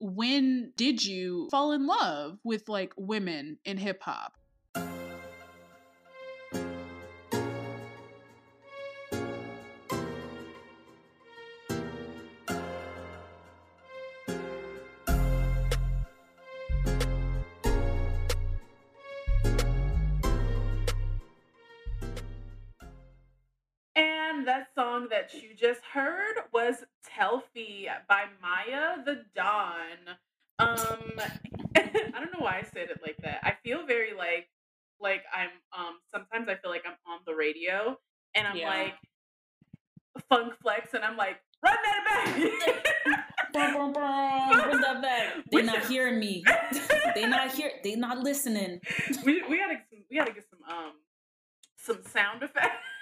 when did you fall in love with like women in hip hop? And that song that you just heard was Telfie by Maiya the Don. Um I don't know why I said it like that. I feel very like like I'm um sometimes I feel like I'm on the radio and I'm Yeah. like funk flex and I'm like run that back. Brum, brum, brum, Bring that back. They're not should- hearing me. They're not hear. They're not listening. we we gotta we gotta get some um some sound effects here,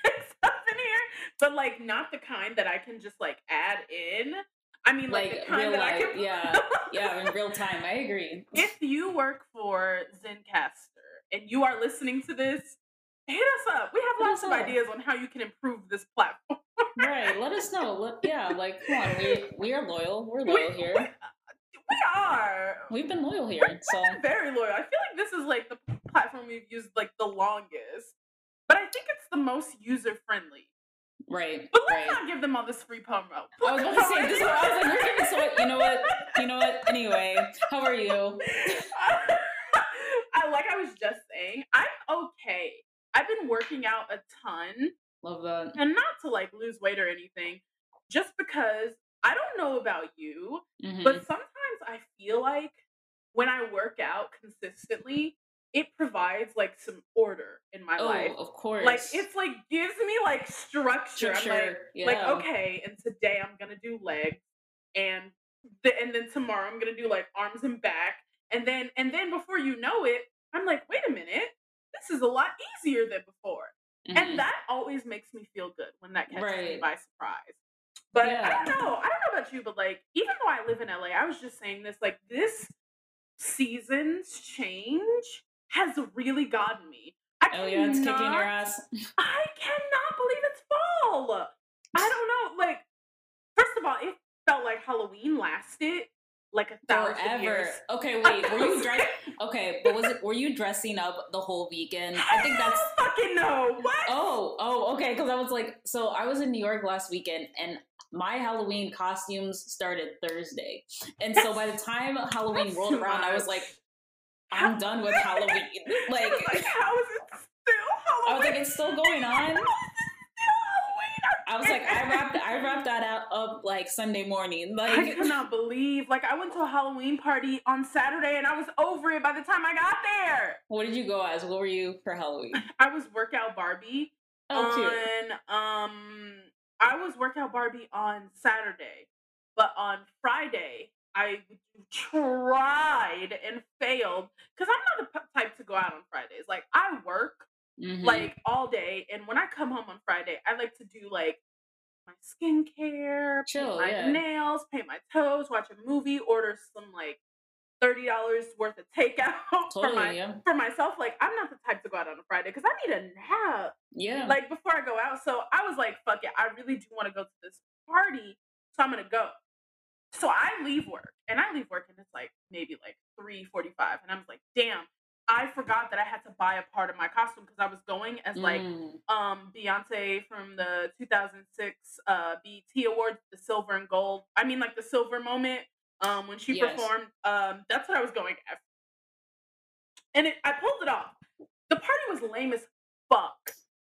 but like not the kind that I can just like add in. I mean, like, Like the kind real that I life. can. Yeah, yeah. In real time, I agree. if you work for Zencastr and you are listening to this, hit us up. We have Hit lots of up. ideas on how you can improve this platform. Right. Let us know. Let, yeah. Like, come on. We we are loyal. We're loyal we, here. We, we are. We've been loyal here. So We're very loyal. I feel like this is like the platform we've used like the longest, but I think it's the most user friendly. Right. But let's Right. not give them all this free promo. I was about to say this. Is what I was like, we're giving so. You know what? You know what? Anyway, how are you? I like I was just saying, I'm okay. I've been working out a ton, Love that. and not to like lose weight or anything, just because I don't know about you, Mhm. but sometimes I feel like when I work out consistently, it provides like some order in my life. oh, life. of course. Like it's like gives me like structure. I'm like, Structure, like okay, and today I'm gonna do legs, and the, and then tomorrow I'm gonna do like arms and back, and then and then before you know it, I'm like, wait a minute, this is a lot easier than before, Mhm. and that always makes me feel good when that catches me by surprise. But I don't know, I don't know about you, but like even though I live in LA, I was just saying this, like this season's change has really gotten me. I Oh yeah, it's kicking your ass. I cannot believe it's fall. I don't know. Like, first of all, it felt like Halloween lasted like a thousand Forever. years. Okay, wait. Were you? Okay, but was it? Were you dressing up the whole weekend? I think that's. don't fucking know what. Oh, oh, okay. Because I was like, so I was in New York last weekend, and my Halloween costumes started Thursday, and so by the time Halloween rolled around, I was like, I'm done with Halloween. Like, like, how is it still Halloween? I was like, it's still going How is on. it still Halloween? I was like, I wrapped, I wrapped that out up like Sunday morning. Like, I cannot believe. Like, I went to a Halloween party on Saturday and I was over it by the time I got there. what did you go as? What were you for Halloween? I was workout Barbie. Oh, cute. on um I was workout Barbie on Saturday, but on Friday I tried and failed because I'm not the type to go out on Fridays. Like I work Mhm. like all day, and when I come home on Friday, I like to do like my skincare, Chill, paint my yeah. nails, paint my toes, watch a movie, order some like thirty dollars worth of takeout for my yeah, for myself. Like I'm not the type to go out on a Friday because I need a nap yeah. like before I go out. So I was like, fuck it, I really do want to go to this party, so I'm gonna go. So I leave work, and I leave work, and it's like maybe like three forty-five, and I was like, damn, I forgot that I had to buy a part of my costume because I was going as like Mm. um Beyonce from the 2006 uh BET Awards, the silver and gold. I mean, like the silver moment um when she Yes. performed. Um, that's what I was going as, and it, I pulled it off. The party was lame as fuck,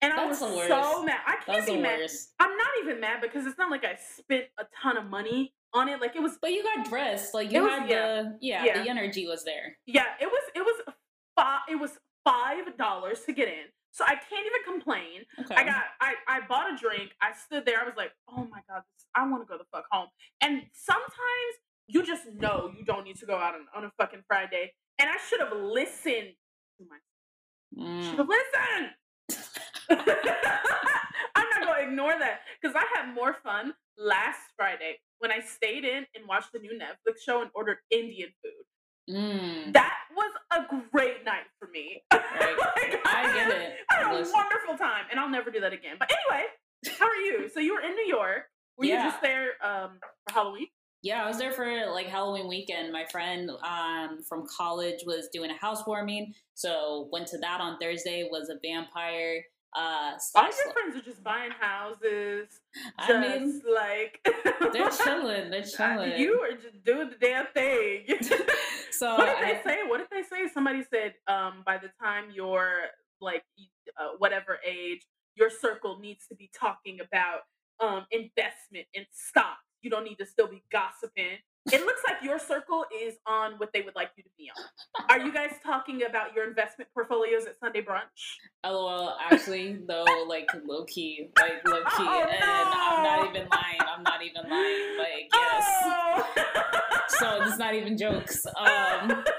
and I That's was so mad. I can't That's be mad. worst. I'm not even mad because it's not like I spent a ton of money on it. Like it was, But you got dressed. Like you was- had the yeah, Yeah. the energy was there. yeah, it was, it was five, it was five dollars to get in. So I can't even complain. Okay. I got I, I bought a drink. I stood there. I was like, oh my god, I want to go the fuck home. And sometimes you just know you don't need to go out on, on a fucking Friday. And I should have listened to my Mm. should have listened. I'm not gonna ignore that because I had more fun last Friday when I stayed in and watched the new Netflix show and ordered Indian food. Mm. That was a great night for me. Like, I get it. I had a Listen. wonderful time, and I'll never do that again. But anyway, how are you? So you were in New York. Were you just there um, for Halloween? Yeah, I was there for like Halloween weekend. My friend um, from college was doing a housewarming, so went to that on Thursday. Was a vampire. Uh, All your friends are just buying houses. Just I mean, like they're chilling. They're chilling. You are just doing the damn thing. so what did I- they say? What did they say? Somebody said, um, by the time you're like uh, whatever age, your circle needs to be talking about um investment and stock. You don't need to still be gossiping. It looks like your circle is on what they would like you to be on. Are you guys talking about your investment portfolios at Sunday brunch? LOL, actually, though, like low key, like low key, Oh, and I'm not even lying. I'm not even lying. Like yes. Oh! So it's not even jokes. Um,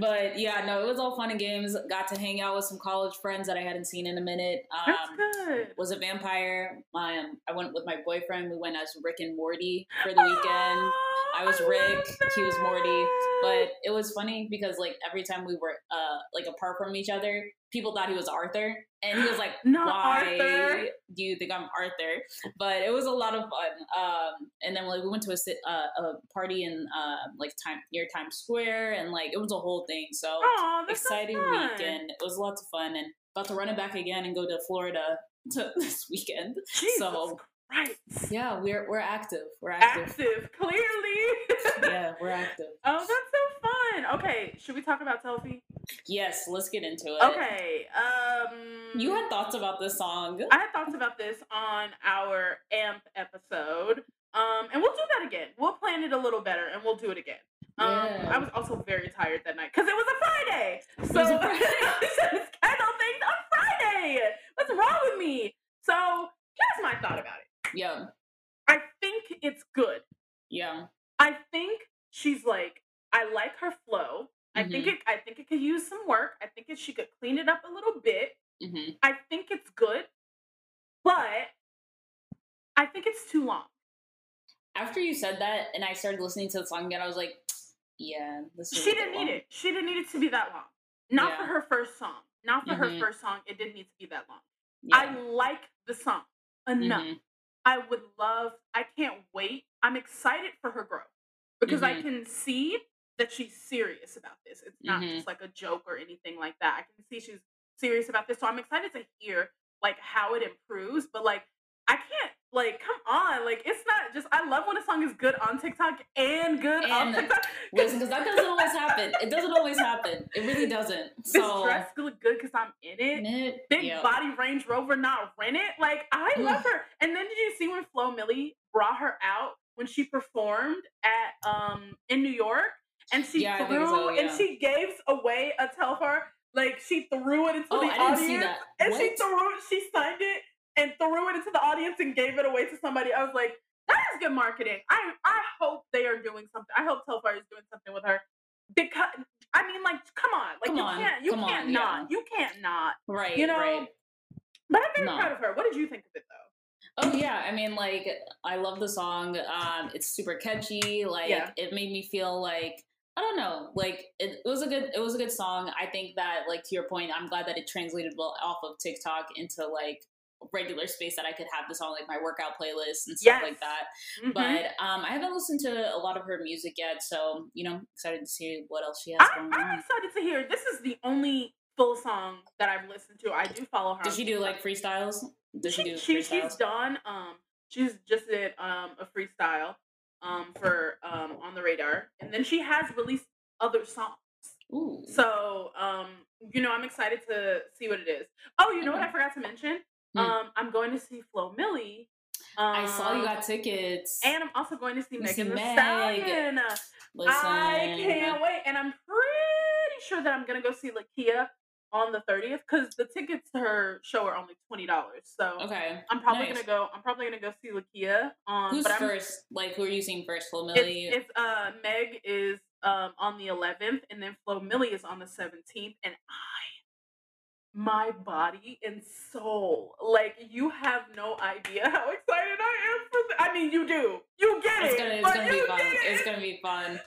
but yeah, no, it was all fun and games. Got to hang out with some college friends that I hadn't seen in a minute. That's Um, good. was a vampire. Um, I went with my boyfriend. We went as Rick and Morty for the weekend. I was love Rick, he was Morty. But it was funny because like every time we were uh like apart from each other, people thought he was Arthur, and he was like, Not "Why Arthur. do you think I'm Arthur?" But it was a lot of fun. Um, and then like we went to a uh, a party in uh like time near Times Square, and like it was a whole thing. So Aw, that's so exciting fun. weekend. It was lots of fun, and about to run it back again and go to Florida to this weekend. Jesus So Christ. yeah, we're we're active. We're active. Active, clearly. Yeah, we're active. Oh, that's so fun. Okay, should we talk about Telfie? Yes, let's get into it. Okay. Um You had thoughts about this song. I had thoughts about this on our AMP episode. Um, and we'll do that again. We'll plan it a little better and we'll do it again. Um, Yeah. I was also very tired that night because it was a Friday. So was a Friday. schedule things on Friday. What's wrong with me? So here's my thought about it. Yeah, I think it's good. yeah. I think she's like, I like her flow. I think Mhm. it. I think it could use some work. I think it, she could clean it up a little bit. hmm I think it's good, but I think it's too long. After you said that, and I started listening to the song again, I was like, yeah, this is. She didn't need long. it. She didn't need it to be that long. Not Yeah. for her first song. Not for her Mhm. first song. It didn't need to be that long. Yeah. I like the song enough. Mhm. I would love. I can't wait. I'm excited for her growth because I Mhm. can see that she's serious about this. It's not Mhm. just like a joke or anything like that. I can see she's serious about this. So I'm excited to hear like how it improves. But like I can't like come on. Like it's not just I love when a song is good on TikTok and good on TikTok. Listen, because that doesn't always happen. It doesn't always happen. It really doesn't. this So, dress look good because I'm in it. Mid- Big yeah. body Range Rover, not rent it. Like I love her. And then did you see when Flo Milli brought her out when she performed at um in New York and she Yeah, threw so, and she gave away a telfar like she threw it into Oh, the I didn't see audience that. and she threw it. She signed it and threw it into the audience and gave it away to somebody. I was like, that is good marketing. I I hope they are doing something. I hope Telfar is doing something with her because I mean, like, come on, like Come you on, can't, you can't on, not, yeah. you can't not. Right. You know, right. But I'm very No. proud of her. What did you think of it though? Oh yeah, I mean, like I love the song. Um, it's super catchy. Like Yeah. it made me feel like I don't know, like it, it was a good it was a good song. I think that like to your point, I'm glad that it translated well off of TikTok into like regular space that I could have this on like my workout playlist and stuff Yes. like that. Mhm. But um, I haven't listened to a lot of her music yet, so you know, excited to see what else she has I, going I'm on. excited to hear. This is the only full song that I've listened to. I do follow her. Does she do like freestyles? Does she, do she, freestyles? she's done um she's just did um a freestyle um for um on the radar and then she has released other songs Ooh. so um you know i'm excited to see what it is oh you know what i forgot to mention Hmm. um i'm going to see flo milli um, I saw you got tickets. and i'm also going to see You see megan the Meg. stallion Listen, i can't wait and i'm pretty sure that i'm gonna go see lakeyah on the 30th because the tickets to her show are only $20 so Okay. I'm probably nice. gonna go. I'm probably gonna go see Lakeyah. Um, Who's but I'm, first? Like, who are you seeing first? Flo Milli? it's uh Meg is um on the 11th, and then Flo Milli is on the 17th, and I, my body and soul, like you have no idea how excited I am for. The, I mean, you do. You get it's it. gonna, it's gonna be fun. it. It's gonna be fun.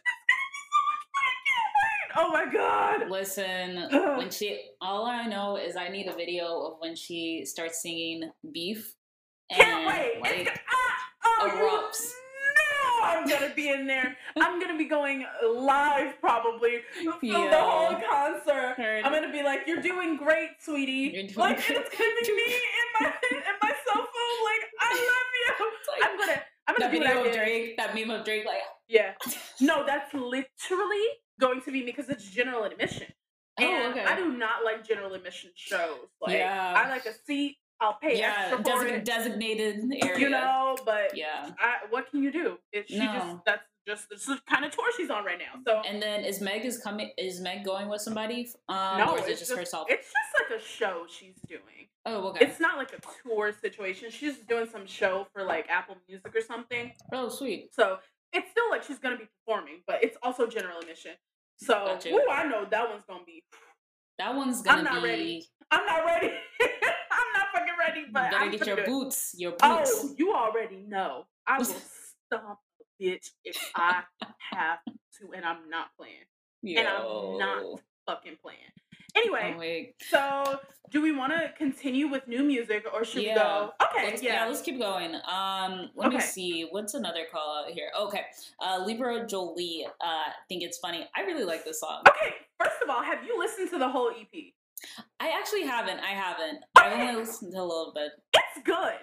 Oh my god. Listen, when she, all I know is I need a video of when she starts singing "Beef" and Can't wait. like it's, ah, oh, erupts. know I'm gonna be in there. I'm gonna be going live probably from the whole concert. Heard. I'm gonna be like, "You're doing great, sweetie." You're doing like great. it's gonna be me in my in my cell phone. Like I love you. Like, I'm gonna I'm that gonna do what video of. Drake, that meme of Drake, like, Yeah. No, that's literally going to be me because it's general admission. oh, And okay. I do not like general admission shows. Like Yeah. I like a seat. I'll pay yeah, extra for design- it. designated area. You know, but Yeah. I, what can you do? It, she just No. that's just this is the kind of tour she's on right now. So And then is Meg is coming? Is Meg going with somebody? Um, no, or is it it's just, herself? It's just like a show she's doing. oh, okay. It's not like a tour situation. She's doing some show for like Apple Music or something. oh, sweet. So it's still like she's gonna be performing, but it's also general admission. So ooh, I know that one's gonna be. That one's gonna. Be I'm not be. ready. I'm not ready. I'm not fucking ready, You but better I'm get your boots. Your oh, boots. Oh, you already know. I will stomp a bitch if I have to, and I'm not playing. and I'm not Fucking playing. Anyway, so do we want to continue with new music or should we Yeah. go? Okay, Let's, yeah. let's keep going. Um, let me see. What's another call out here? Okay, uh, Libra Jolie. Uh, think it's funny. I really like this song. Okay, first of all, have you listened to the whole EP? I actually haven't. I haven't. I've only listened to a little bit. It's good.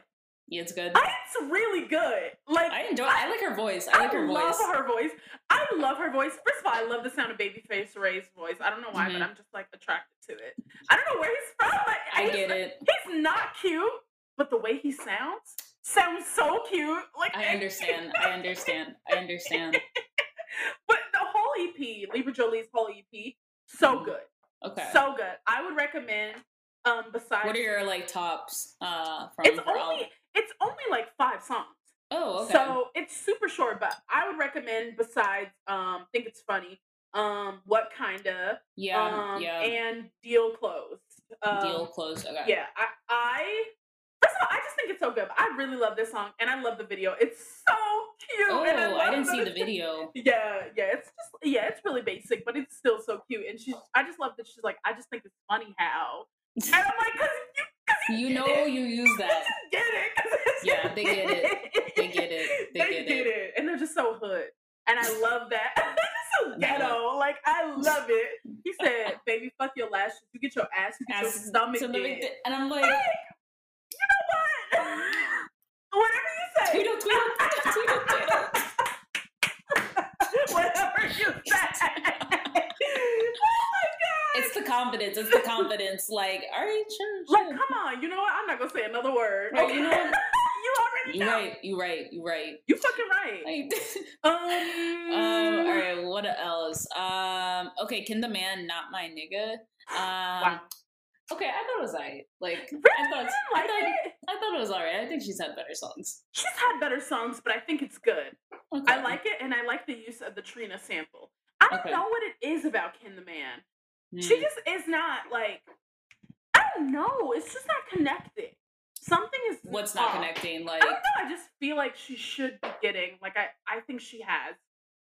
Yeah, it's good. It's really good. Like I enjoy. I like her voice. I like her voice. I love her voice. I love her voice. First of all, I love the sound of Babyface Ray's voice. I don't know why, Mhm. but I'm just like attracted to it. I don't know where he's from. but I get it. He's not cute, but the way he sounds sounds so cute. Like I understand. I understand. I understand. But the whole EP, Libra Jolie's whole EP, so Mhm. good, Okay. so good. I would recommend. Um, besides, what are your like tops uh from it's only? It's only like five songs. Oh, okay. So it's super short, but I would recommend besides um think it's funny, um, what kinda yeah, um yeah. and deal closed. Um, Deal closed. Okay. Yeah, I, I first of all I just think it's so good. I really love this song and I love the video. It's so cute. Oh, and I, I, didn't see the video. Yeah, yeah, it's just yeah, it's really basic, but it's still so cute. And she's I just love that she's like, I just think it's funny how. And I'm like, cause you, cause you, You get know it. you use that. just get it. Yeah, they get it. They get it. They They get it. and they're just so hood, and I love that. so ghetto. Like I love it. He said, "Baby, fuck your lashes. You get your ass, you get your stomach me th- and I'm like, Like, you know what? Whatever you say. Tweedle, tweedle, tweedle, tweedle, Whatever you say. Oh it's the confidence. It's the confidence. Like, all right, sure, like, come on. You know what? I'm not gonna say another word. Right, okay? you know what? you already You know. right. You right. You right. You fucking right. Like, Um. um. All right. What else? Um. Okay. Ken the Man not my nigga? Um. Wow. Okay. I thought it was alright. Like, Really? I thought. You I like thought. it? I thought it was alright. I think she's had better songs. She's had better songs, but I think it's good. Okay. I like it, and I like the use of the Trina sample. I don't Okay. know what it is about Ken the Man. She just is not like. I don't know. It's just not connecting. Something is. What's not off. connecting? I Like, don't know. I just feel like she should be getting like I. I think she has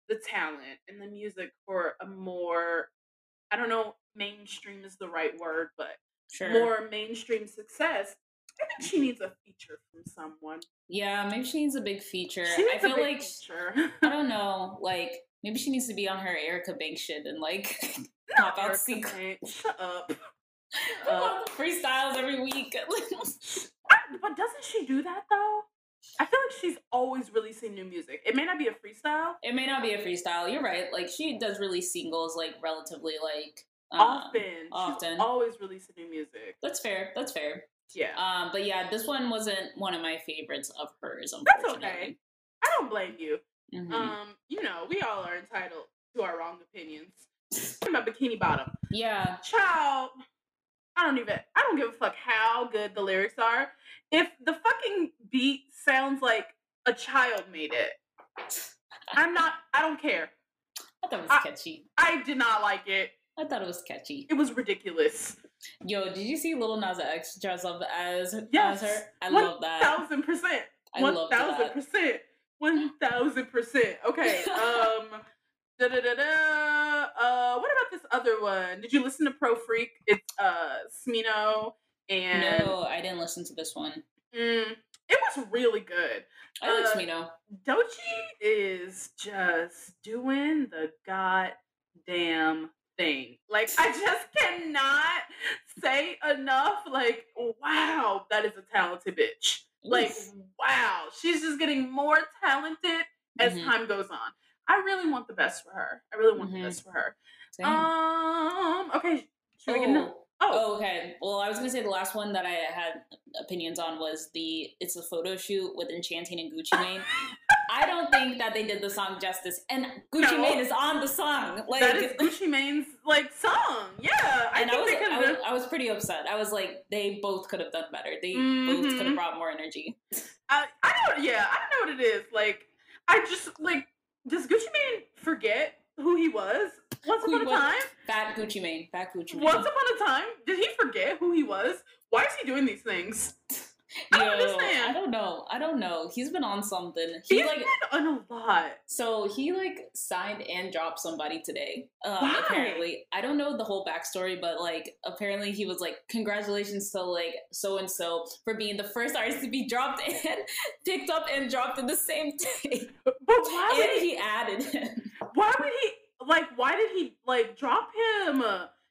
the talent and the music for a more. I don't know. Mainstream is the right word, but sure. more mainstream success. I think she needs a feature from someone. Yeah, maybe she needs a big feature. She I needs a feel big like feature. I don't know. Like maybe she needs to be on her Erica Banks shit and like pop out secret Shut up. uh, freestyles every week. But doesn't she do that though? I feel like she's always releasing new music. It may not be a freestyle it may not be a freestyle. You're right. Like she does release singles like relatively like um, often. often. She's always releasing new music. That's fair. That's fair. Yeah. Um, but yeah, this one wasn't one of my favorites of hers. That's okay. I don't blame you. Mhm. Um, you know, we all are entitled to our wrong opinions. About Bikini Bottom. yeah. Child, I don't even I don't give a fuck how good the lyrics are. If the fucking beat sounds like a child made it, I'm not I don't care. I thought it was I- catchy. I did not like it. I thought it was catchy. It was ridiculous. Yo, did you see Lil Nas X dress up as Yes. as her? I One love that. Thousand percent. I One love thousand that. percent. One thousand percent. Okay. Um da da da da. Uh what about this other one? Did you listen to Pro Freak? It's uh Smino and No, I didn't listen to this one. mm, It was really good. I like Uh, Smino. Doechii is just doing the goddamn thing. Like I just cannot say enough. Like, wow, that is a talented bitch. Like, wow, she's just getting more talented as Mhm. time goes on. I really want the best for her. I really want Mhm. the best for her. Same. Um. Okay. Should we get oh. Oh, Oh, okay. Well, I was gonna say the last one that I had opinions on was the it's a photo shoot with Enchanting and Gucci Mane. I don't think that they did the song justice, and Gucci No. Mane is on the song. Like, that is Gucci Mane's like song. Yeah, I and I, was, I, was. I was pretty upset. I was like, they both could have done better. They both Mhm. could have brought more energy. I, I know. Yeah, I don't know what it is. Like, I just like. Does Gucci Mane forget who he was once Who upon a time? Fat Gucci Mane. Fat Gucci Mane. Once upon a time, did he forget who he was? Why is he doing these things? I don't understand. I don't know. I don't know. He's been on something. He He's like been on a lot. So he like signed and dropped somebody today. Um, Why? apparently, I don't know the whole backstory, but like apparently he was like, "Congratulations to like so and so for being the first artist to be dropped and picked up and dropped in the same day." But why would he? he added him. Why would he? Like, why did he like drop him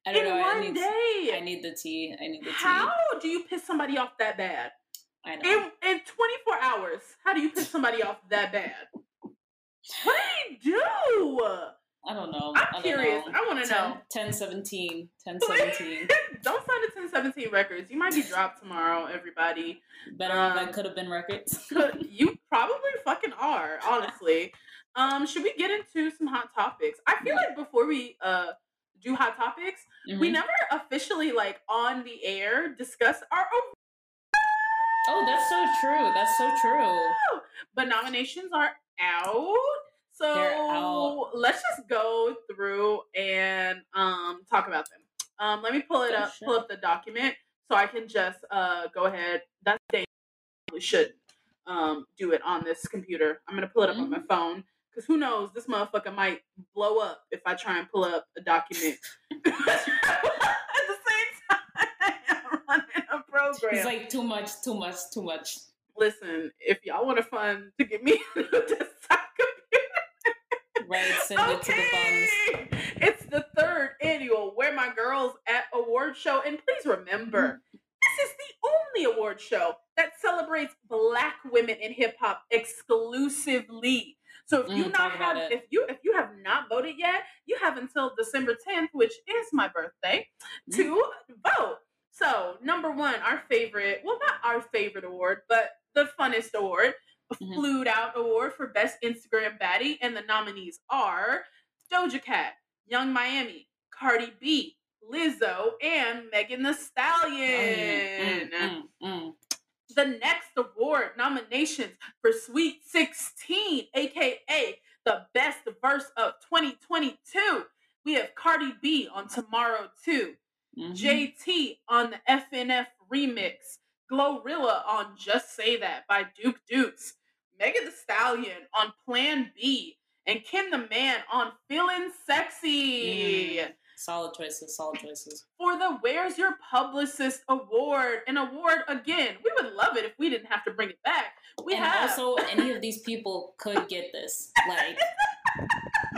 I don't in know. I one need, day? I need the tea. I need the tea. How do you piss somebody off that bad? I know. In in 24 hours, how do you piss somebody off that bad? What did he do? I don't know. I'm I curious. know. I want to 10, know. 10 17. 10 17. Don't sign to 1017 records. You might be dropped tomorrow, everybody. Better Um, that could have been records. you probably fucking are, honestly. Um, should we get into some hot topics? I feel like before we uh do hot topics, we Mhm. never officially like on the air discuss our own Oh, that's so true. That's so true. but nominations are out. So out. let's just go through and um talk about them. Um, let me pull it Oh, up, shit. pull up the document so I can just uh go ahead. That's day probably should um do it on this computer. I'm gonna pull it up on my Mm-hmm. phone because who knows, this motherfucker might blow up if I try and pull up a document at the same time I'm running a program. It's like too much, too much, too much. Listen, if y'all want a fund to get me a desktop computer, Right, send it to the funds. It's the third annual Where My Girls at Award Show, and please remember, this is the only award show that celebrates Black women in hip hop exclusively. So if you Mm, not have, if you if you have not voted yet, you have until December 10th, which is my birthday, Mm. to vote. So number one, our favorite, well not our favorite award, but the funnest award, Mhm. Flued Out Award for Best Instagram Baddie, and the nominees are Doja Cat, Yung Miami, Cardi B, Lizzo, and Megan Thee Stallion. Mm, mm, mm. The next award nominations for Sweet 16, aka the best verse of 2022. We have Cardi B on Tomorrow 2, Mhm. JT on the FNF remix, Glorilla on Just Say That by Duke Deuce, Megan Thee Stallion on Plan B, and Ken the Man on Feeling Sexy. Mm. Solid choices, solid choices. For the Where's Your Publicist Award, an award again. We would love it if we didn't have to bring it back. We and have also, any of these people could get this. Like,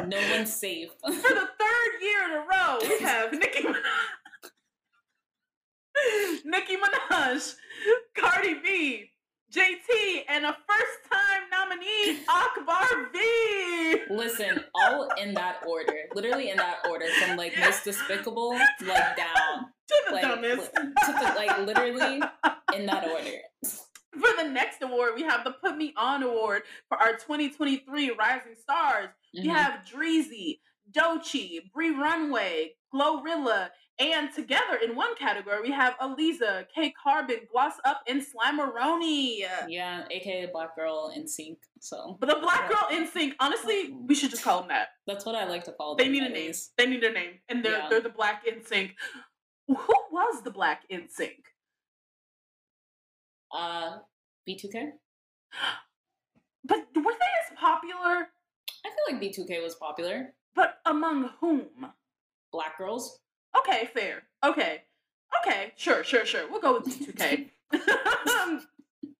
no one's safe. for the third year in a row, we have Nicki Minaj. Nicki Minaj, Cardi B, JT, and a first time nominee, Akbar V. Listen, all in that order. Literally in that order. From like most despicable, like down. To the Like, dumbest. li- to the, like literally in that order. For the next award, we have the Put Me On Award for our 2023 Rising Stars. We Mhm. have Dreezy, Doechii, Bree Runway, Glorilla, and together in one category, we have Aliza, K Carbon, Gloss Up, and Slimeroni. Yeah, aka Black Girl in Sync. So But the Black Girl in Sync, honestly, we should just call them that. that's what I like to call them. They need a name. least. They need a name. And they're Yeah. they're the Black in Sync. Who was the Black in Sync? Uh, B2K. But were they as popular? I feel like B2K was popular. But among whom? Black girls. Okay, fair. Okay. Okay, sure, sure, sure. We'll go with B2K.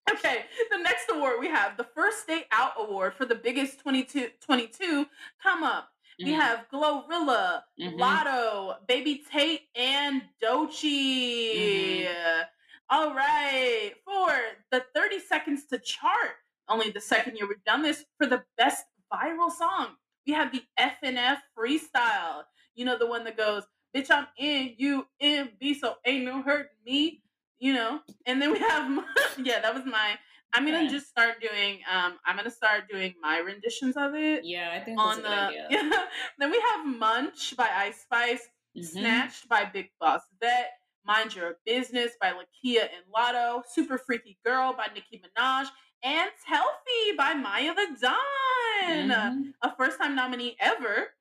Okay, the next award we have the First Day Out Award for the biggest 22, 22 come up. We Mhm. have Glorilla, Mhm. Latto, Baby Tate, and Doechii. Mm-hmm. All right, for the 30 seconds to chart, only the second year we've done this, for the best viral song, we have the FNF freestyle. You know, the one that goes, Bitch, I'm in, you in, B, so ain't no hurting me, you know? And then we have, yeah, that was my. I'm gonna Okay. just start doing. Um, I'm gonna start doing my renditions of it Yeah, I think on the. idea. Yeah. then we have Munch by Ice Spice, Mhm. Snatched by Big Boss Vette, Mind Your Business by Lakeyah and Latto, Super Freaky Girl by Nicki Minaj, and Telfie by Maiya the Don, Mhm. a first time nominee ever.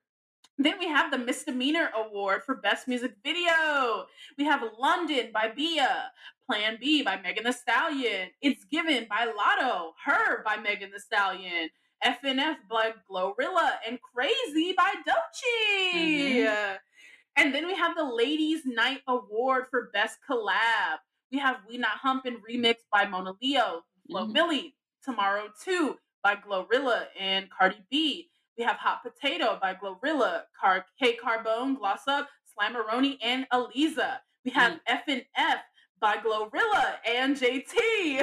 Then we have the Misdemeanor Award for Best Music Video. We have London by Bia, Plan B by Megan Thee Stallion, It's Given by Latto, Her by Megan Thee Stallion, FNF by Glorilla, and Crazy by Doechii. And then we have the Ladies Night Award for Best Collab. We have We Not Humpin' Remix by Monaleo, Flo Mhm. Milli, Tomorrow 2 by Glorilla and Cardi B. We have Hot Potato by Glorilla, Car- K Carbon, Gloss Up, Slimeroni, and Aliza. We have mm. F and F by Glorilla and JT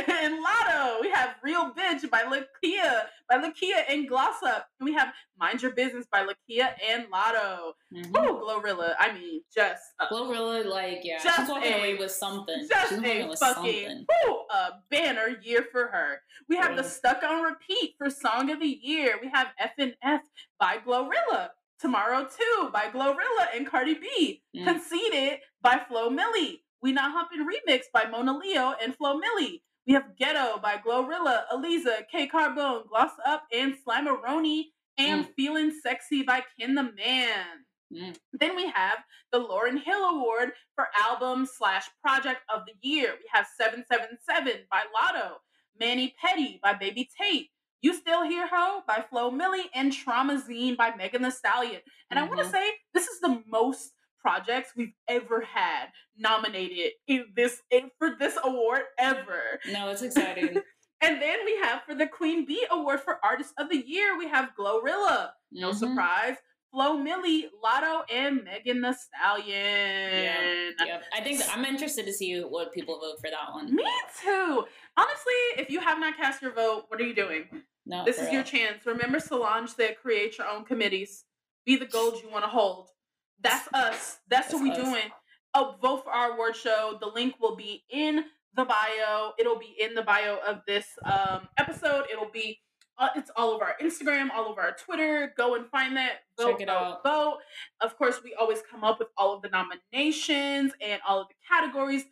and Latto. We have Real Bitch by Lakeyah, by Lakeyah and Gloss Up. And we have Mind Your Business by Lakeyah and Latto. Mhm. Oh, Glorilla. I mean, just a, Glorilla, like, yeah, Just she's walking a- away with something. just she's a with fucking something. whew, a banner year for her. We have the Stuck on Repeat for Song of the Year. We have F and F by Glorilla. Tomorrow 2 by Glorilla and Cardi B. Mm. Conceited by Flo Milli. We Not Humpin' Remix by Monaleo and Flo Milli. We have Ghetto by Glorilla, Aliza, K Carbon, Gloss Up, and Slimeroni. And Feeling Sexy by Ken the Man. Mm. Then we have the Lauryn Hill Award for Album slash Project of the Year. We have 777 by Latto, Manny Petty by Baby Tate, You Still Here Ho by Flo Milli, and Traumazine by Megan Thee Stallion. And I want to say this is the most projects we've ever had nominated in this in, for this award ever. No, it's exciting. And then we have for the Queen Bee Award for Artist of the Year, we have Glorilla. No Mhm. surprise. Flo Milli, Latto, and Megan Thee Stallion. Yep. I think I'm interested to see what people vote for that one. Me too. Honestly, if you have not cast your vote, what are you doing? No, This is your chance. Remember Solange said create your own committees. Be the gold you want to hold. That's us. That's, That's what we us. doing. Oh, vote for our award show. The link will be in the bio. It'll be in the bio of this um, episode. It'll be uh, it's all over our Instagram, all over our Twitter. Go and find that. Vote, Check it vote, out. vote. Of course, we always come up with all of the nominations and all of the categories.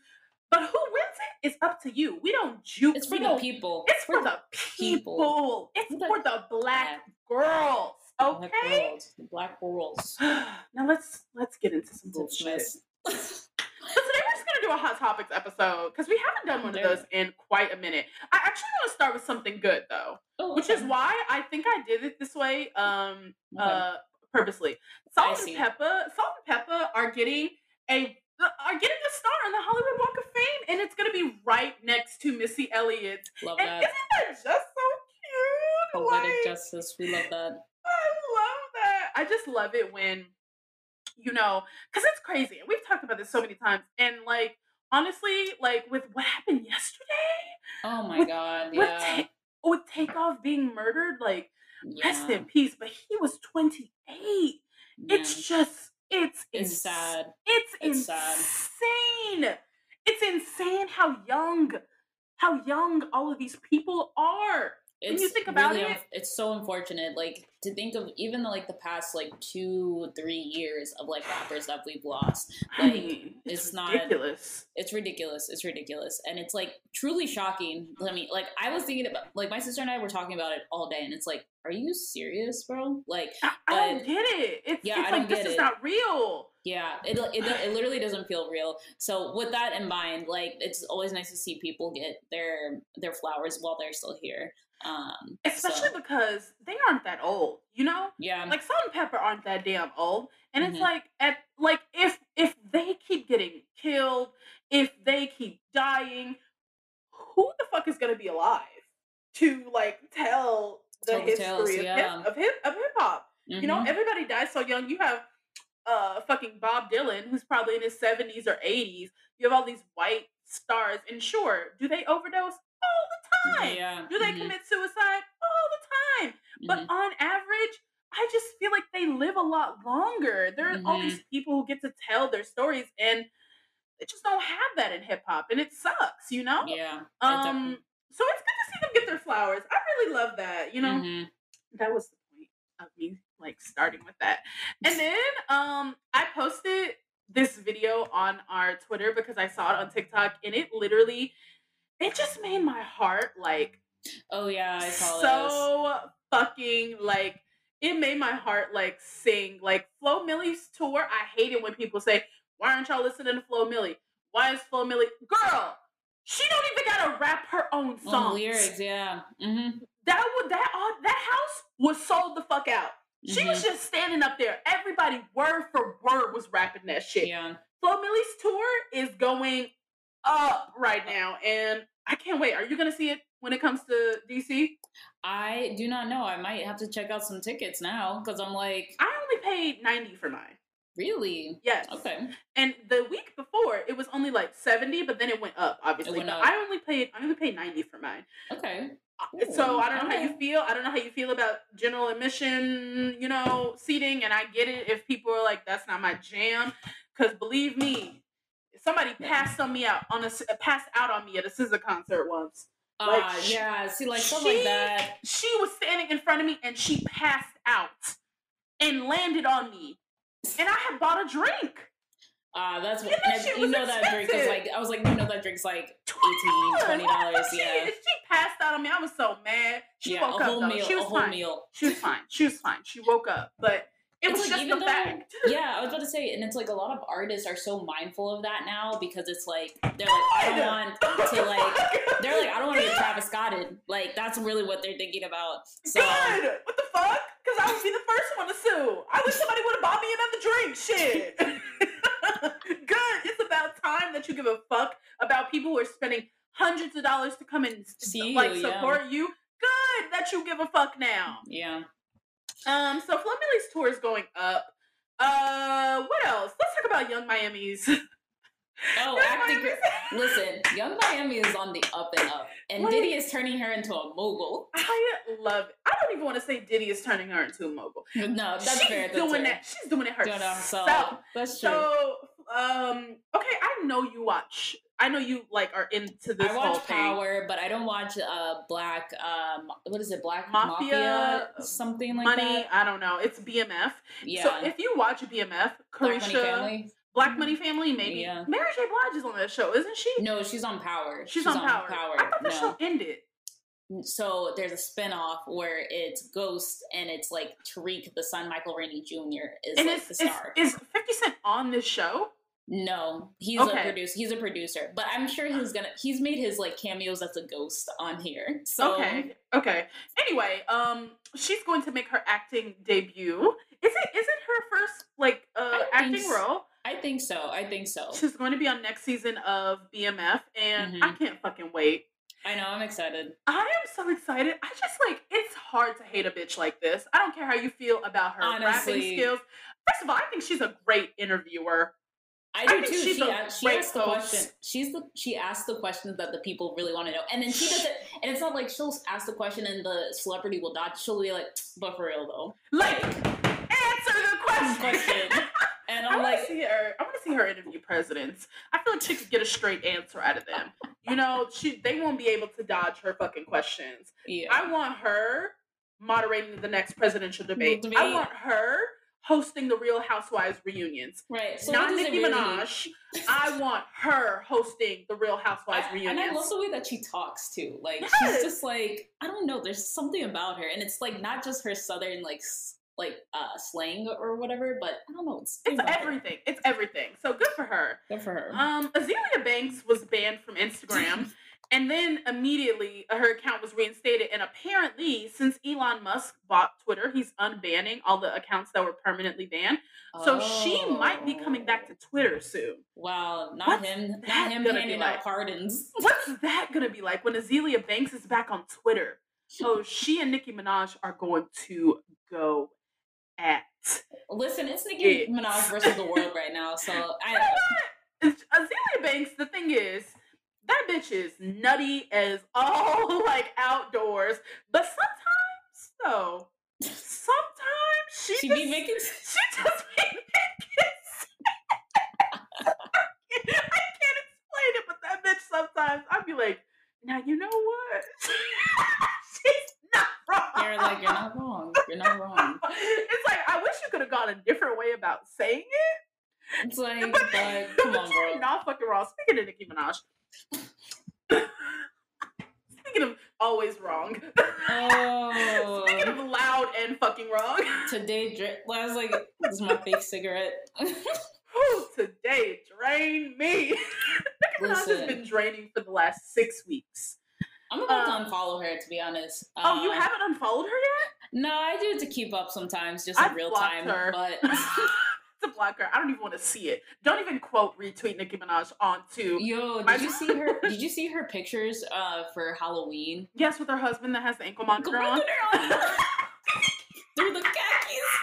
But who wins it is up to you. We don't juke. It's for the people. it's for the people. people. It's the- for the black girls. Okay. The black girls. now let's let's get into some bullshit. So today we're just gonna do a hot topics episode because we haven't done one of those in quite a minute. I actually want to start with something good though, Oh, which is why I think I did it this way, um, Okay. uh, purposely. Salt and. Pepa, Salt and Pepper are getting a are getting a star on the Hollywood Walk of Fame, and it's gonna be right next to Missy Elliott. Love And that. isn't that just so cute? Poetic Like, justice. We love that. I love that. I just love it when, you know, because it's crazy. And we've talked about this so many times. And like, honestly, like with what happened yesterday, Oh my With- god. with, Yeah. Ta- with Takeoff being murdered, like, rest in peace. But he was 28. yeah. It's just, it's, It's ins- sad. It's, It's sad. insane. It's insane how young, how young all of these people are. When you think about really it- it's so unfortunate. Like to think of even like the past like two, three years of like rappers that we've lost. Like it's it's, not- ridiculous. it's ridiculous. It's ridiculous, and it's like truly shocking. I mean, like I was thinking about like my sister and I were talking about it all day, and it's like, are you serious, bro? Like, I, I don't get it. It's, Yeah, it's I like don't this get is it. not real. yeah, it, it it literally doesn't feel real. So with that in mind, like it's always nice to see people get their their flowers while they're still here. Um, Especially so, because they aren't that old, you know? yeah, Like Salt-N-Pepa aren't that damn old. And it's Mhm. like at like if if they keep getting killed, if they keep dying, who the fuck is gonna be alive to like tell the Tell history tales, of, yeah. hip, of hip of hip hop? You know, Mhm. everybody dies so young. You have uh fucking Bob Dylan, who's probably in his seventies or eighties. You have all these white stars, and sure, do they overdose all the time? yeah. Do they mhm, commit suicide all the time? But mhm. on average, I just feel like they live a lot longer. There are all Mm-hmm. these people who get to tell their stories, and they just don't have that in hip hop, and it sucks, you know. yeah. Um, definitely- so it's good to see them get their flowers. I really love that. You know, mhm. that was the point of me like starting with that. And then um, I posted this video on our Twitter because I saw it on TikTok, and it literally, it just made my heart like Oh yeah, I saw this. so fucking like it made my heart like sing. Like Flo Milli's tour, I hate it when people say, "Why aren't y'all listening to Flo Milli? Why is Flo Milli girl? She don't even gotta rap her own On songs. lyrics, yeah. hmm That would that uh, that house was sold the fuck out. She Mm-hmm. was just standing up there. Everybody, word for word, was rapping that shit. Yeah. Flo Milli's tour is going up right now, and I can't wait. Are you gonna see it when it comes to DC? I do not know. I might have to check out some tickets now because I'm like, I only paid 90 for mine. really? Yes. Okay. And the week before it was only like 70, but then it went up, obviously. went up. I only paid I only paid 90 for mine. Okay. Uh, so I don't know how you feel. I don't know how you feel about general admission, you know, seating. And I get it if people are like, that's not my jam. Cause believe me, somebody passed on me out on a passed out on me at a SZA concert once. Uh, Like, sh- yeah. See, like stuff she- like that. She was standing in front of me and she passed out and landed on me. And I had bought a drink. Uh, that's what. and you know that drink is like. I was like, you know that drink's like $20. $18, $20, yeah. She passed out on me. I was so mad. She yeah, woke up meal. She was fine. meal. She was fine. She was fine. She woke up, but it It's was like, just even the though- fact. Yeah, I was about to say, and it's like a lot of artists are so mindful of that now because it's like they're like, I don't want to like. Oh they're like, I don't want to get Travis Scotted. Like that's really what they're thinking about. So Good. What the fuck? Because I would be the first one to sue. I wish somebody would have bought me another drink. Shit. Good. It's about time that you give a fuck about people who are spending hundreds of dollars to come and See like you, yeah. support you. Good that you give a fuck now. yeah, Um, so Flo Milli's tour is going up. Uh, what else? Let's talk about Yung Miami's. Oh, Young acting. Listen, Yung Miami is on the up and up, and Like- Diddy is turning her into a mogul. I love it. I don't even want to say Diddy is turning her into a mogul. No, that's she's fair. Doing that. She's doing it Doing herself. it herself. That's true. So, um, okay, I know you watch. I know you like are into this I watch thing. Power, but I don't watch uh Black. Um, what is it? Black Mafia, Mafia, something like Money, that. I don't know. It's BMF. Yeah. So if you watch BMF, Black Money Carisha, Black Money Family, maybe Yeah. Mary J. Blige is on that show, isn't she? No, she's on Power. she's, on, Power. I thought the no. show ended. So there's a spinoff where it's Ghost and it's like Tariq, the son, Michael Rainey Jr. is And like the star. is Fifty Cent on this show? No, he's Okay. a producer. He's a producer, but I'm sure he's gonna. He's made his like cameos as a ghost on here. So Okay, okay. Anyway, um, she's going to make her acting debut. Is it is it her first like uh I acting s- role? I think so. I think so. She's going to be on next season of BMF, and I Mhm. can't fucking wait. I know. I'm excited. I am so excited. I just like it's hard to hate a bitch like this. I don't care how you feel about her rapping skills. First of all, I think she's a great interviewer. I I do think too. She, a she asked the host. question. She's the she asked the questions that the people really want to know, and then she does it. And it's not like she'll ask the question and the celebrity will dodge. She'll be like, "But for real though." Like, answer the question. And I I'm to like, see her. I want to see her interview presidents. I feel like she could get a straight answer out of them. You know, she they won't be able to dodge her fucking questions. yeah. I want her moderating the next presidential debate. I want her hosting the Real Housewives reunions. Right. So Not Nicki really- Minaj. I want her hosting the Real Housewives I- reunions. and I love the way that she talks too. Like Yes. she's just like I don't know. There's something about her, and it's like not just her southern like like uh slang or whatever, but I don't know. It's, it's about her. everything. It's everything. So good for her. Good for her. Um, Azealia Banks was banned from Instagram And then immediately uh, her account was reinstated. And apparently, since Elon Musk bought Twitter, he's unbanning all the accounts that were permanently banned. So she might be coming back to Twitter soon. Wow, not What's him, not him gonna be handing like? out pardons. What's that gonna be like when Azealia Banks is back on Twitter? So she and Nicki Minaj are going to go at. Listen, it's Nicki It. Minaj versus the world right now. So I, Azealia Banks, the thing is, that bitch is nutty as all like outdoors. But sometimes, though, sometimes she, she just, be making. she just be making sense. I can't explain it, but that bitch sometimes I'd be like, now you know what? She's not wrong. You're like, you're not wrong. You're not wrong. It's like I wish you could have gone a different way about saying it. It's like, But, but come on, but you're bro. not fucking wrong. Speaking of Nicki Minaj. Speaking of always wrong. Oh, Speaking of loud and fucking wrong. today, dra- I was like, this is my fake cigarette. Whew, today drained me. Minaj has been draining for the last six weeks. I'm about Um, to unfollow her, to be honest. Oh, you Um, haven't unfollowed her yet? No, I do it to keep up sometimes, just in I've real time. her. But a black girl. I don't even want to see it. Don't even quote retweet Nicki Minaj onto. yo, did you see her? Did you see her pictures uh for Halloween? Yes, with her husband that has the ankle monitor on. on, through the khakis.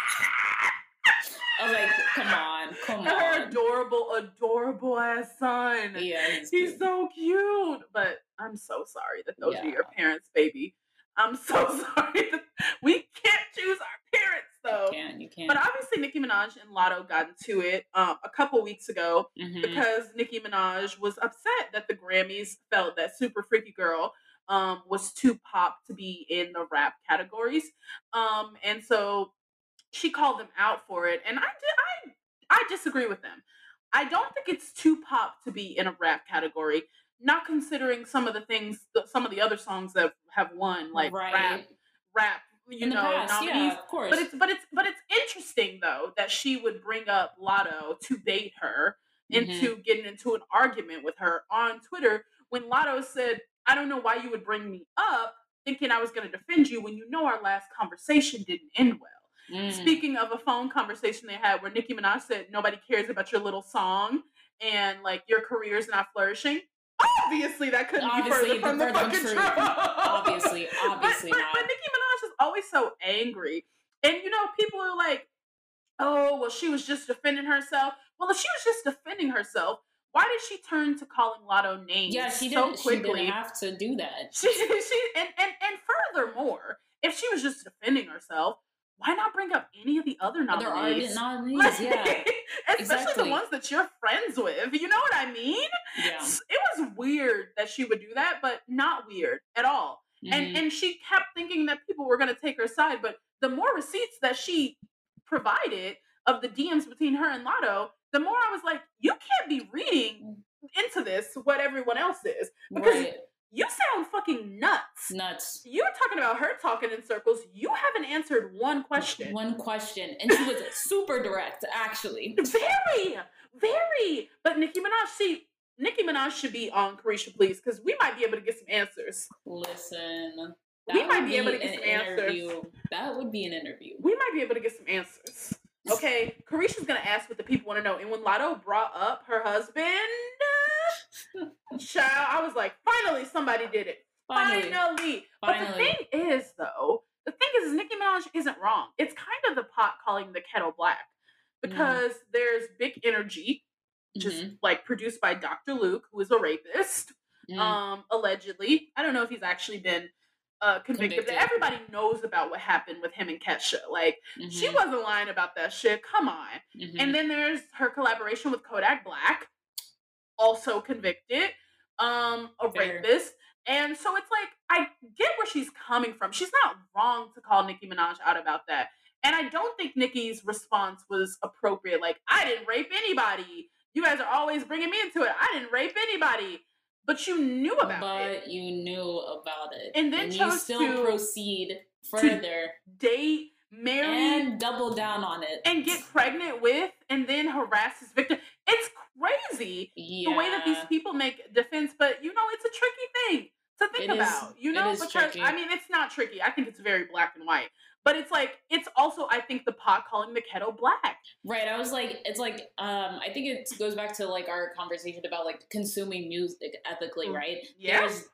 I was like, come on, come And her adorable, adorable ass son. Yeah, he's, He's cute. so cute. But I'm so sorry that those are your parents, baby. I'm so sorry. That we can't choose our parents though. You can't, you can't. But obviously Nicki Minaj and Latto got into it um, a couple weeks ago Mhm. because Nicki Minaj was upset that the Grammys felt that Super Freaky Girl um, was too pop to be in the rap categories. Um, and so she called them out for it. And I did I I disagree with them. I don't think it's too pop to be in a rap category, not considering some of the things some of the other songs that have won, like right. rap rap, you in the know, past, nominees. yeah, of course. But it's but it's but it's interesting though that she would bring up Latto to bait her into getting into an argument with her on Twitter when Latto said, "I don't know why you would bring me up thinking I was going to defend you when you know our last conversation didn't end well." Mm. Speaking of a phone conversation they had where Nicki Minaj said, "Nobody cares about your little song and like your career's not flourishing." Obviously, that couldn't Obviously, be further from the from fucking truth. truth. Obviously, But- obviously but, not. but Nicki always so angry. And you know, people are like, oh, well, she was just defending herself. Well, if she was just defending herself, why did she turn to calling Latto names yeah, she so didn't. She didn't have to do that. She, she, and, and, and furthermore, if she was just defending herself, why not bring up any of the other Other nominees? artists, nominees, Like, yeah, Especially exactly. the ones that you're friends with. You know what I mean? yeah. It was weird that she would do that, but not weird at all and Mhm. and she kept thinking that people were going to take her side but the more receipts that she provided of the dms between her and Latto the more i was like you can't be reading into this what everyone else is because right, you sound fucking nuts nuts. you're talking about her talking in circles you haven't answered one question One question, and she was super direct, actually. very very but nicki minaj see nicki minaj should be on Caresha please because we might be able to get some answers Listen, We that might would be able to an get some answers. interview. That would be an interview. we might be able to get some answers. Okay, Caresha's gonna ask what the people want to know. And when Latto brought up her husband, child, I was like, finally somebody did it. Finally, Finally. But the thing is, though, the thing is, is Nicki Minaj isn't wrong. It's kind of the pot calling the kettle black Mm. because there's Big Energy, is Mhm, like produced by Dr. Luke, who is a rapist, mhm. um, allegedly. I don't know if he's actually been uh, convicted, but everybody knows about what happened with him and Kesha. Like, she mhm, wasn't lying about that shit. Come on. mhm. And then there's her collaboration with Kodak Black, also convicted, um, a Fair. rapist. And so it's like I get where she's coming from. She's not wrong to call Nicki Minaj out about that. And I don't think Nicki's response was appropriate. Like, I didn't rape anybody. You guys are always bringing me into it. I didn't rape anybody. But you knew about but it. But you knew about it, And then you chose still to- proceed further Date, marry, and double down on it. and get pregnant with and then harass his victim. It's crazy yeah. the way that these people make defense, but you know, it's a tricky thing to think It is- about. You know, is because tricky. I mean, it's not tricky. I think it's very black and white. But it's like it's also I think the pot calling the kettle black. Right. I was like, it's like, um, I think it goes back to like our conversation about like consuming music ethically, Mm. right? Yeah. There's,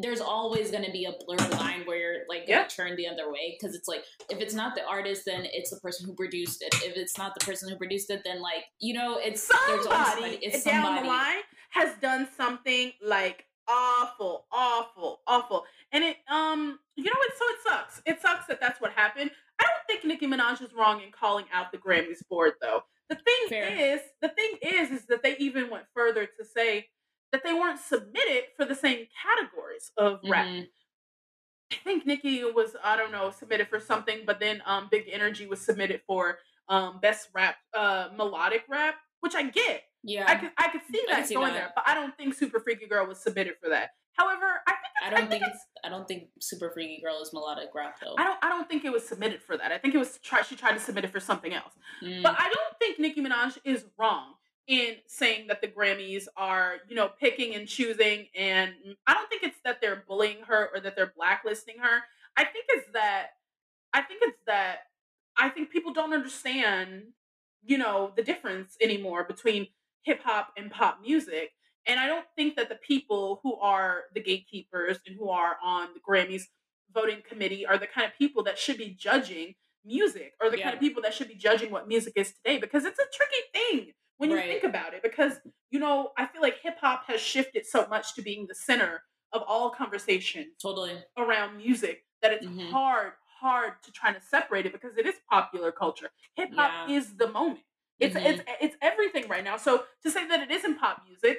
there's always going to be a blurred line where you're like going to Yeah. turn the other way because it's like if it's not the artist, then it's the person who produced it. If it's not the person who produced it, then like you know, it's there's somebody, It's down somebody. the line has done something like awful, awful, awful, and it um you know what? So it sucks. It sucks that that's what happened. I don't think Nicki Minaj is wrong in calling out the Grammys board though. The thing Fair. is, the thing is, is that they even went further to say that they weren't submitted for the same categories of rap. Mhm. I think Nicki was, I don't know, submitted for something, but then um Big Energy was submitted for um best rap, uh melodic rap, which I get. Yeah. I could I could see I that can see going that. there, but I don't think Super Freaky Girl was submitted for that. However, I think I don't think it's. I don't think Super Freaky Girl is melodic rap though. I don't I don't think it was submitted for that. I think it was try she tried to submit it for something else. Mm. But I don't think Nicki Minaj is wrong in saying that the Grammys are, you know, picking and choosing and I don't think it's that they're bullying her or that they're blacklisting her. I think it's that I think it's that I think people don't understand, you know, the difference anymore between hip hop and pop music. And I don't think that the people who are the gatekeepers and who are on the Grammys voting committee are the kind of people that should be judging music or the kind of people that should be judging what music is today because it's a tricky thing when you Right. think about it because you know I feel like hip hop has shifted so much to being the center of all conversation totally. around music that it's Mhm. hard hard to try to separate it because it is popular culture. Hip hop Yeah. is the moment. It's Mhm. it's it's everything right now. So to say that it isn't pop music,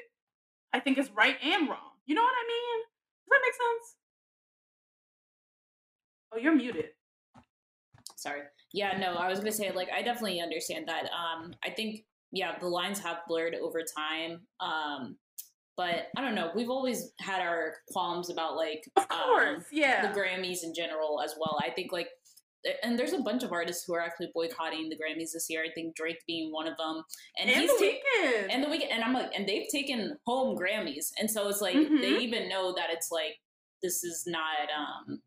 I think is right and wrong. You know what I mean? Does that make sense? Oh, you're muted. Sorry. Yeah, no, I was gonna say like I definitely understand that. Um, I think yeah, the lines have blurred over time. Um, but I don't know. We've always had our qualms about like Of um, course, yeah. the Grammys in general as well. I think like. And there's a bunch of artists who are actually boycotting the Grammys this year. I think Drake being one of them, and, and he's the ta- and the Weeknd, and I'm like, and they've taken home Grammys, and so it's like Mhm. they even know that it's like this is not um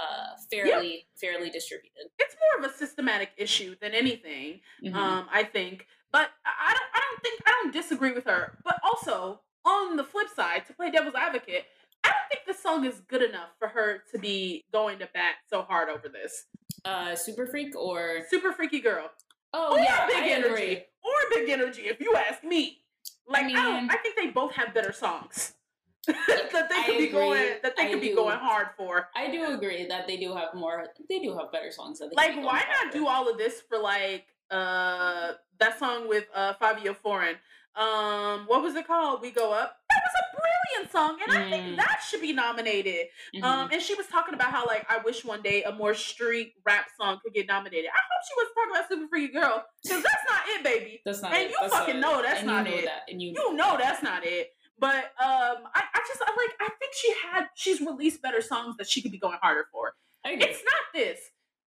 uh fairly fairly distributed. it's more of a systematic issue than anything. Mhm. um, I think. But I I don't, I don't think, I don't disagree with her. But also, on the flip side, to play devil's advocate, I don't think the song is good enough for her to be going to bat so hard over this. Uh, Super Freak or Super freaky girl, oh or yeah, big I energy, agree. or big energy. If you ask me, like I, mean- don't, I think they both have better songs that they could be going, that they I could be going hard for. I do agree that they do have more. They do have better songs. That they Like, why not do all of this for like uh that song with uh Fivio Foreign? Um, what was it called? We Go Up. That was a brilliant song, and I Mm. think that should be nominated. Mhm. Um, and she was talking about how like I wish one day a more street rap song could get nominated. I hope she was talking about Super Freaky Girl because that's not it, baby. that's not and it. you That's fucking know that's and not you know it. That, and you You know that's not it. But um, I, I just I like I think she had she's released better songs that she could be going harder for. It's not this.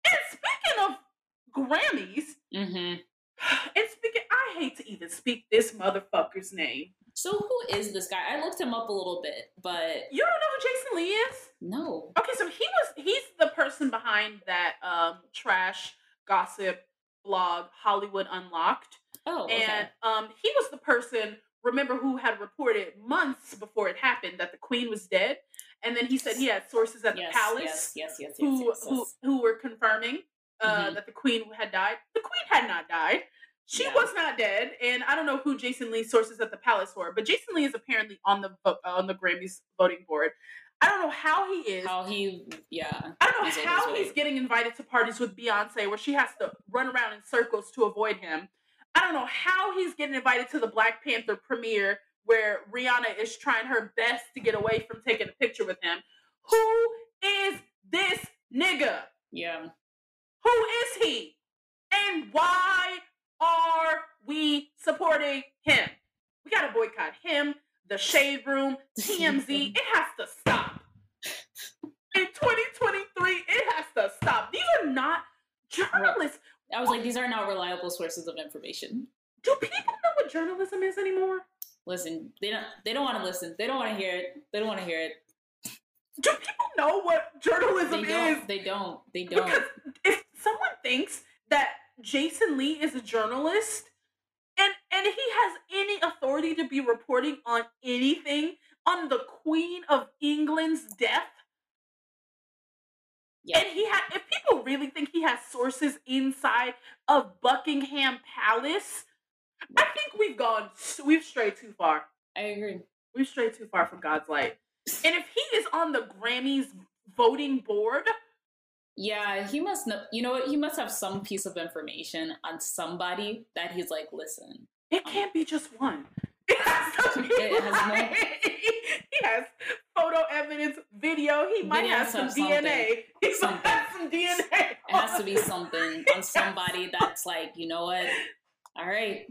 And speaking of Grammys, hmm and speaking, I hate to even speak this motherfucker's name. So who is this guy? I looked him up a little bit, but You don't know who Jason Lee is? no. Okay, so he was he's the person behind that um trash gossip blog Hollywood Unlocked. Oh, okay. And um he was the person remember who had reported months before it happened that the queen was dead and then he said he had sources at the yes, palace yes, yes, yes, yes, who yes, who yes. who were confirming uh, Mhm. that the queen had died. The queen had not died. She Yeah. was not dead, and I don't know who Jason Lee's sources at the palace were, but Jason Lee is apparently on the vo- uh, on the Grammys voting board. I don't know how he is. How he, yeah. I don't know on how he's getting invited to parties with Beyonce where she has to run around in circles to avoid him. I don't know how he's getting invited to the Black Panther premiere where Rihanna is trying her best to get away from taking a picture with him. Who is this nigga? Yeah. Who is he? And why are we supporting him? We gotta boycott him, the Shade Room, TMZ. It has to stop. In 2023, it has to stop. These are not journalists. I was like, these are not reliable sources of information. Do people know what journalism is anymore? Listen, they don't. They don't want to listen. They don't want to hear it. They don't want to hear it. Do people know what journalism They is? They don't. They don't. Because if someone thinks that Jason Lee is a journalist and and he has any authority to be reporting on anything on the Queen of England's death, Yeah. and he had if people really think he has sources inside of Buckingham Palace, I think we've gone we've strayed too far. I agree. We've strayed too far from God's light. And if he is on the Grammys voting board, Yeah, he must know. You know what? He must have some piece of information on somebody that he's like, listen. It um can't be just one. It has to be It has like- he has photo evidence, video. He might have some. DNA. He might have some DNA. It has to be something on somebody that's like, you know what? All right.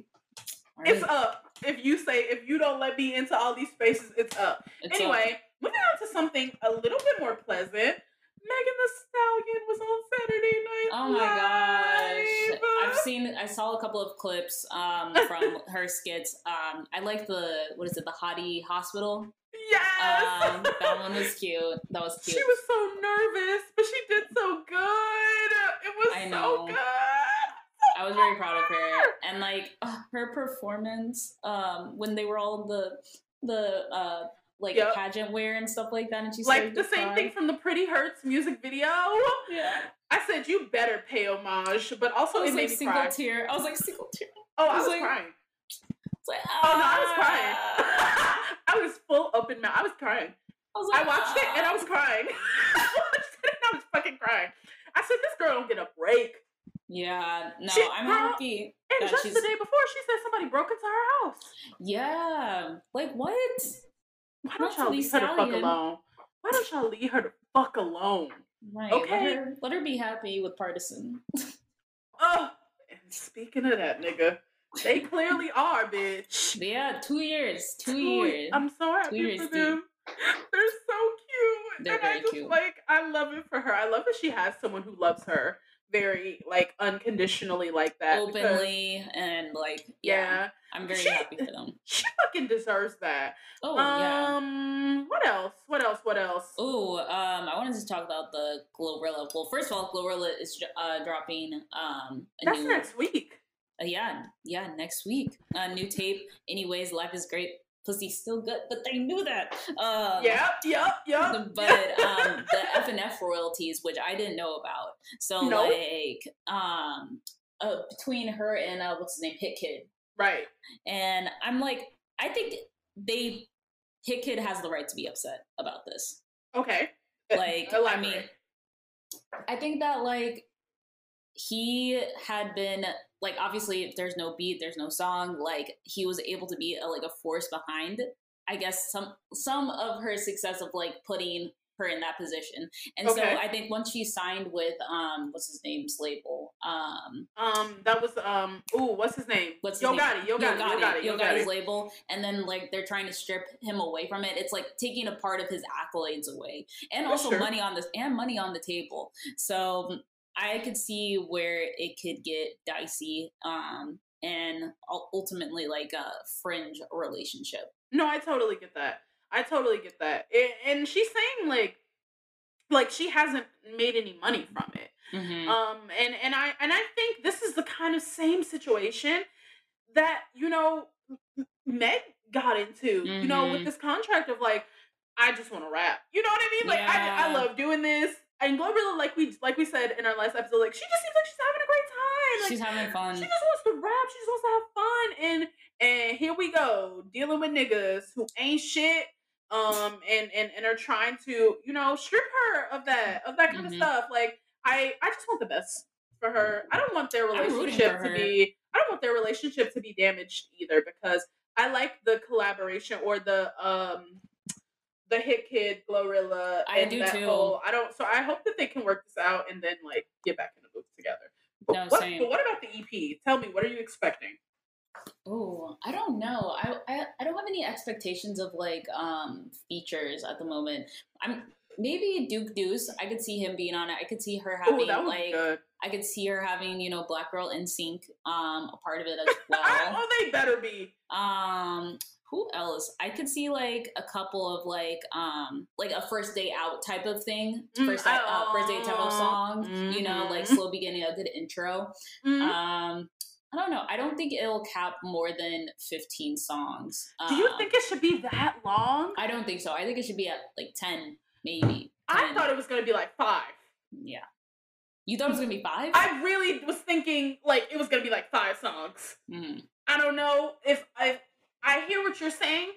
All It's up. If you say if you don't let me into all these spaces, it's up. It's up. anyway, moving on to something a little bit more pleasant. Megan Thee Stallion was on Saturday Night Oh my gosh. I've seen I saw a couple of clips um from her skits. Um I like the what is it, the Hottie Hospital? Yes. Um that one was cute. That was cute. She was so nervous, but she did so good. It was I so good. I was very proud of her. And like uh, her performance, um, when they were all the the uh like Yep. pageant wear and stuff like that and she's Like the same thing from the Pretty Hurts music video. Yeah. I said you better pay homage, but also I was it like made single cry. tear. I was like single tear. Oh, I I was was like, crying. It's like, Oh no, I was crying. ah. I was full open mouth. I was crying. I was I like, watched it and I ah. was crying. I watched it and I was fucking crying. I said this girl don't get a break. Yeah, no, She- I'm girl, happy. And just she's- the day before, she said somebody broke into her house. Yeah, like what? Why don't y'all leave her the fuck alone? Why don't y'all leave her the fuck alone? Right. Okay. Let her, let her be happy with Pardison. Oh, and speaking of that nigga, they clearly are, bitch. yeah, two years. Two, Two- years. I'm so happy years for them. They're so cute. They're and I just cute. like I love it for her. I love that she has someone who loves her very like unconditionally like that. because- Openly and like yeah, yeah. I'm very She- happy for them. She fucking deserves that. Oh yeah. Um what else? What else? What else? Oh, um, I wanted to talk about the Glorilla. Well, first of all, Glorilla is uh, dropping um, a That's new next week. Uh, yeah, yeah, next week. A new tape. Anyways, life is great. Pussy's still good, but they knew that. Um, Yep, yep, yep. But um, the F and F royalties, which I didn't know about. So No. like, um, uh, between her and uh, what's his name, Hitkidd, right. and I'm like, I think they Hitkidd has the right to be upset about this. Okay. Like, I mean, I think that like he had been like obviously if there's no beat, there's no song. Like he was able to be a, like a force behind. I guess some some of her success of like putting her in that position. And so I think once she signed with um what's his name's label um Um, that was um. Ooh, what's his name? what's his Yo name? Gotti. Yo Gotti. Yo Gotti. Yo Yo Gotti's Gotti. label, and then like they're trying to strip him away from it. It's like taking a part of his accolades away, and For also sure. money on this and money on the table. So I could see where it could get dicey, um, and ultimately like a fringe relationship. No, I totally get that. I totally get that. And she's saying like, like she hasn't made any money from it. Mhm. Um, and and I and I think this is the kind of same situation that you know Meg got into. You know, with Mhm. this contract of like, I just want to rap. You know what I mean? Like, I I love doing this. And Glorilla, like we like we said in our last episode, like she just seems like she's having a great time. Like, She's having fun. she just wants to rap. She just wants to have fun. And and here we go, dealing with niggas who ain't shit. Um and and and are trying to, you know, strip her of that of that kind Mhm. of stuff. Like I I just want the best for her. I don't want their relationship to be I don't want their relationship to be damaged either because I like the collaboration or the um the Hitkidd Glorilla I and do that too. whole I don't so I hope that they can work this out and then like get back in the booth together. But No, what same. but what about the EP? Tell me, what are you expecting? Oh, I don't know. I, I I don't have any expectations of like um features at the moment. I'm maybe Duke Deuce. I could see him being on it. I could see her having be like. I could see her having you know Black Girl in Sync um a part of it as well. oh, they better be. um, who else? I could see like a couple of like um like a first day out type of thing, Mm, first day, uh, first day type of oh, song. You know, like mhm. slow beginning, a good intro. Mhm. Um, I don't know. I don't think it'll cap more than fifteen songs. Do you Um, think it should be that long? I don't think so. I think it should be at like ten, maybe. I thought it was gonna be like five. Yeah. You thought it was gonna be five? I really was thinking like it was gonna be like five songs. Mhm. I don't know if I I hear what you're saying.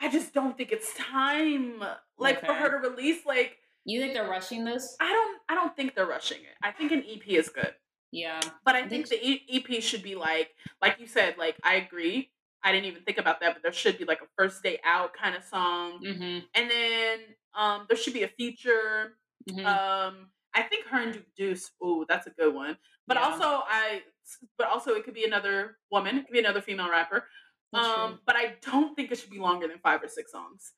I just don't think it's time like for her to release like You think they're rushing this? I don't I don't think they're rushing it. I think an EP is good. Yeah. But I I think think the EP should be like like you said like I agree. I didn't even think about that, but there should be like a first day out kind of song. Mm-hmm. And then um there should be a feature mm-hmm. Um, I think her and Duke Deuce. Ooh, that's a good one. But Yeah. also, I. But also, it could be another woman. It could be another female rapper. Um, but I don't think it should be longer than five or six songs.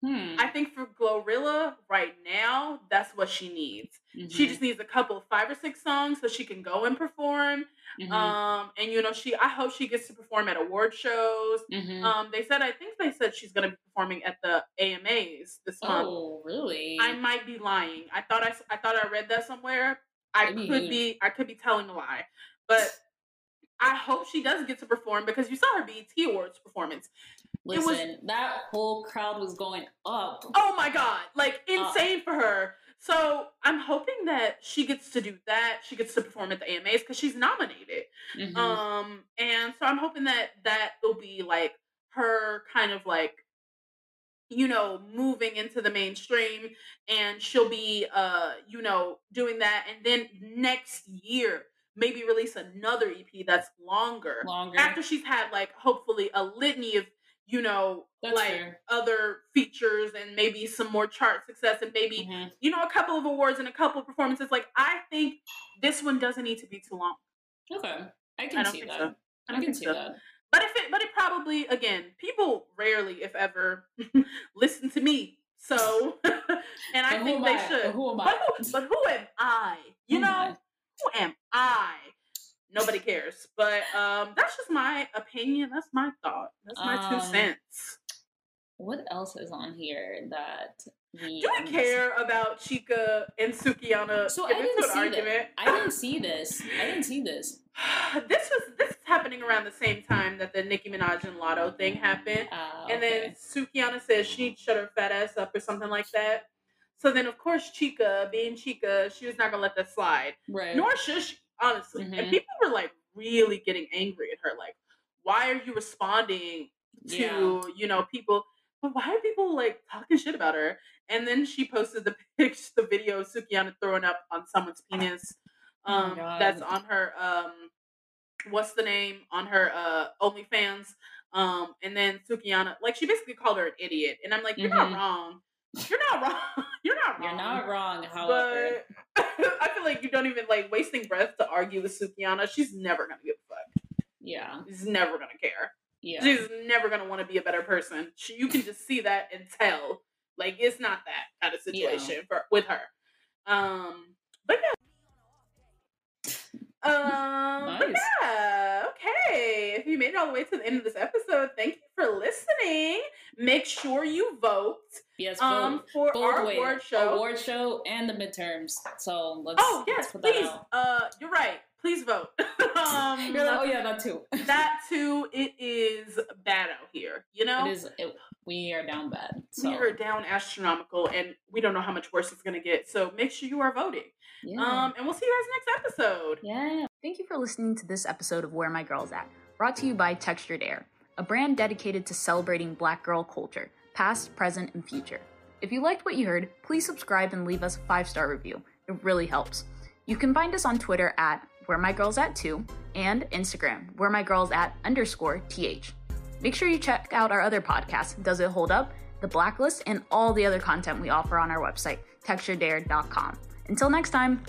Hmm. I think for Glorilla right now, that's what she needs. She Mhm. just needs a couple of five or six songs so she can go and perform. Mhm. Um, and you know, she. I hope she gets to perform at award shows. Mhm. Um, they said. I think they said she's gonna be performing at the AMAs this month. oh, really? I might be lying. I thought I, I thought I read that somewhere. I could be I could be telling a lie, but I hope she does get to perform because you saw her BET Awards performance. It was- Listen, that whole crowd was going up. Oh my god, like Uh. insane for her. So I'm hoping that she gets to do that. She gets to perform at the AMAs because she's nominated. Mhm. Um, and so I'm hoping that that will be like her kind of like, you know, moving into the mainstream, and she'll be, uh, you know, doing that, and then next year maybe release another EP that's longer. Longer. After she's had like hopefully a litany of, you know, That's like fair. other features and maybe some more chart success and maybe Mhm. you know a couple of awards and a couple of performances. Like I think this one doesn't need to be too long. Okay. I can I see that. so. I I, can see so. that. But if it, but it probably again, people rarely, if ever, listen to me. So, and I But think they I? should. But who am But I? who, but who am I? You Who know, who am I? Nobody cares. But um, that's just my opinion. That's my thought. That's my two Um, cents. What else is on here that we Do we missing? care about Chika and Sukihana So I didn't see argument? that. I didn't see this. I didn't see this. this was this is happening around the same time that the Nicki Minaj and Latto thing happened. Uh, And then Sukihana says she needs to shut her fat ass up or something like that. So then, of course, Chika, being Chika, she was not gonna let that slide. right. Nor should she, honestly. And Mhm. people were like really getting angry at her, like, why are you responding to Yeah. you know people? But why are people like talking shit about her? And then she posted the pics, the video of Sukihana throwing up on someone's penis. Oh Um, God. that's on her um, what's the name on her uh OnlyFans. Um, and then Sukihana, like she basically called her an idiot, and I'm like, you're Mhm. not wrong. You're not wrong. You're not wrong. You're not wrong, however. But I feel like you don't even like wasting breath to argue with Sukihana. She's never gonna give a fuck. yeah. She's never gonna care. Yeah. She's never gonna want to be a better person. She, you can just see that and tell. Like it's not that kind of Yeah. situation for with her. Um, but yeah. Um, Nice. yeah, okay. If you made it all the way to the end of this episode, thank you for listening. Make sure you vote yes, um both, for both our ways. award show. Award show and the midterms. So let's, Oh let's yes, put please. Uh, you're right. Please vote. um, oh yeah, that too. that too. It is bad out here. You know, it is. It, we are down bad. So we are down astronomical, and we don't know how much worse it's gonna get. So make sure you are voting. yeah. Um, and we'll see you guys next episode. yeah. Thank you for listening to this episode of Where My Girls At, brought to you by Textured Air, a brand dedicated to celebrating black girl culture, past, present, and future. If you liked what you heard, please subscribe and leave us a five star review. It really helps. You can find us on Twitter at Where My Girls At 2 and Instagram, Where My Girls At underscore TH. Make sure you check out our other podcasts, Does It Hold Up, The Blacklist, and all the other content we offer on our website, texturedare.com. Until next time,